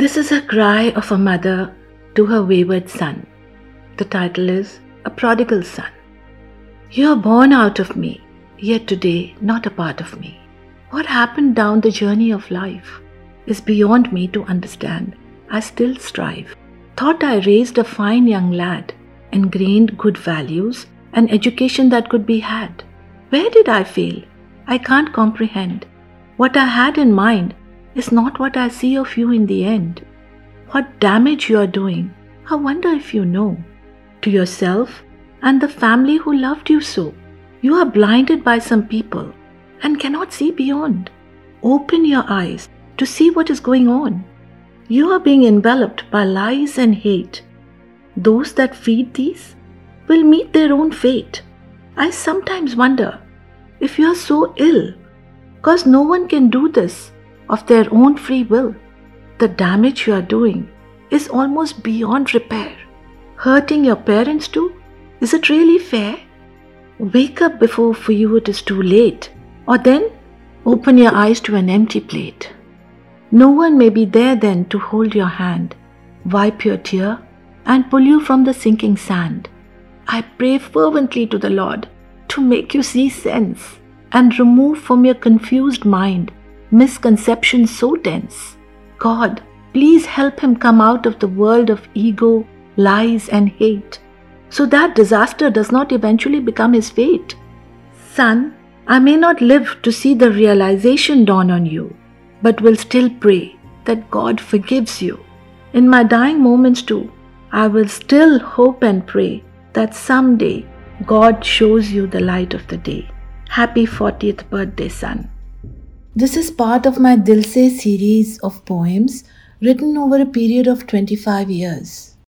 This is a cry of a mother to her wayward son. The title is A Prodigal Son. You are born out of me, yet today not a part of me. What happened down the journey of life is beyond me to understand. I still strive. Thought I raised a fine young lad, and gained good values, and education that could be had. Where did I fail? I can't comprehend. What I had in mind is not what I see of you in the end. What damage you are doing, I wonder if you know. To yourself and the family who loved you so. You are blinded by some people and cannot see beyond. Open your eyes to see what is going on. You are being enveloped by lies and hate. Those that feed these will meet their own fate. I sometimes wonder if you are so ill, because no one can do this of their own free will. The damage you are doing is almost beyond repair. Hurting your parents too? Is it really fair? Wake up before for you it is too late, or then open your eyes to an empty plate. No one may be there then to hold your hand, wipe your tear, and pull you from the sinking sand. I pray fervently to the Lord to make you see sense and remove from your confused mind misconceptions so dense. God, please help him come out of the world of ego, lies, and hate so that disaster does not eventually become his fate. Son, I may not live to see the realization dawn on you, but will still pray that God forgives you. In my dying moments, too, I will still hope and pray that someday God shows you the light of the day. Happy 40th birthday, son. This is part of my Dil Se series of poems written over a period of 25 years.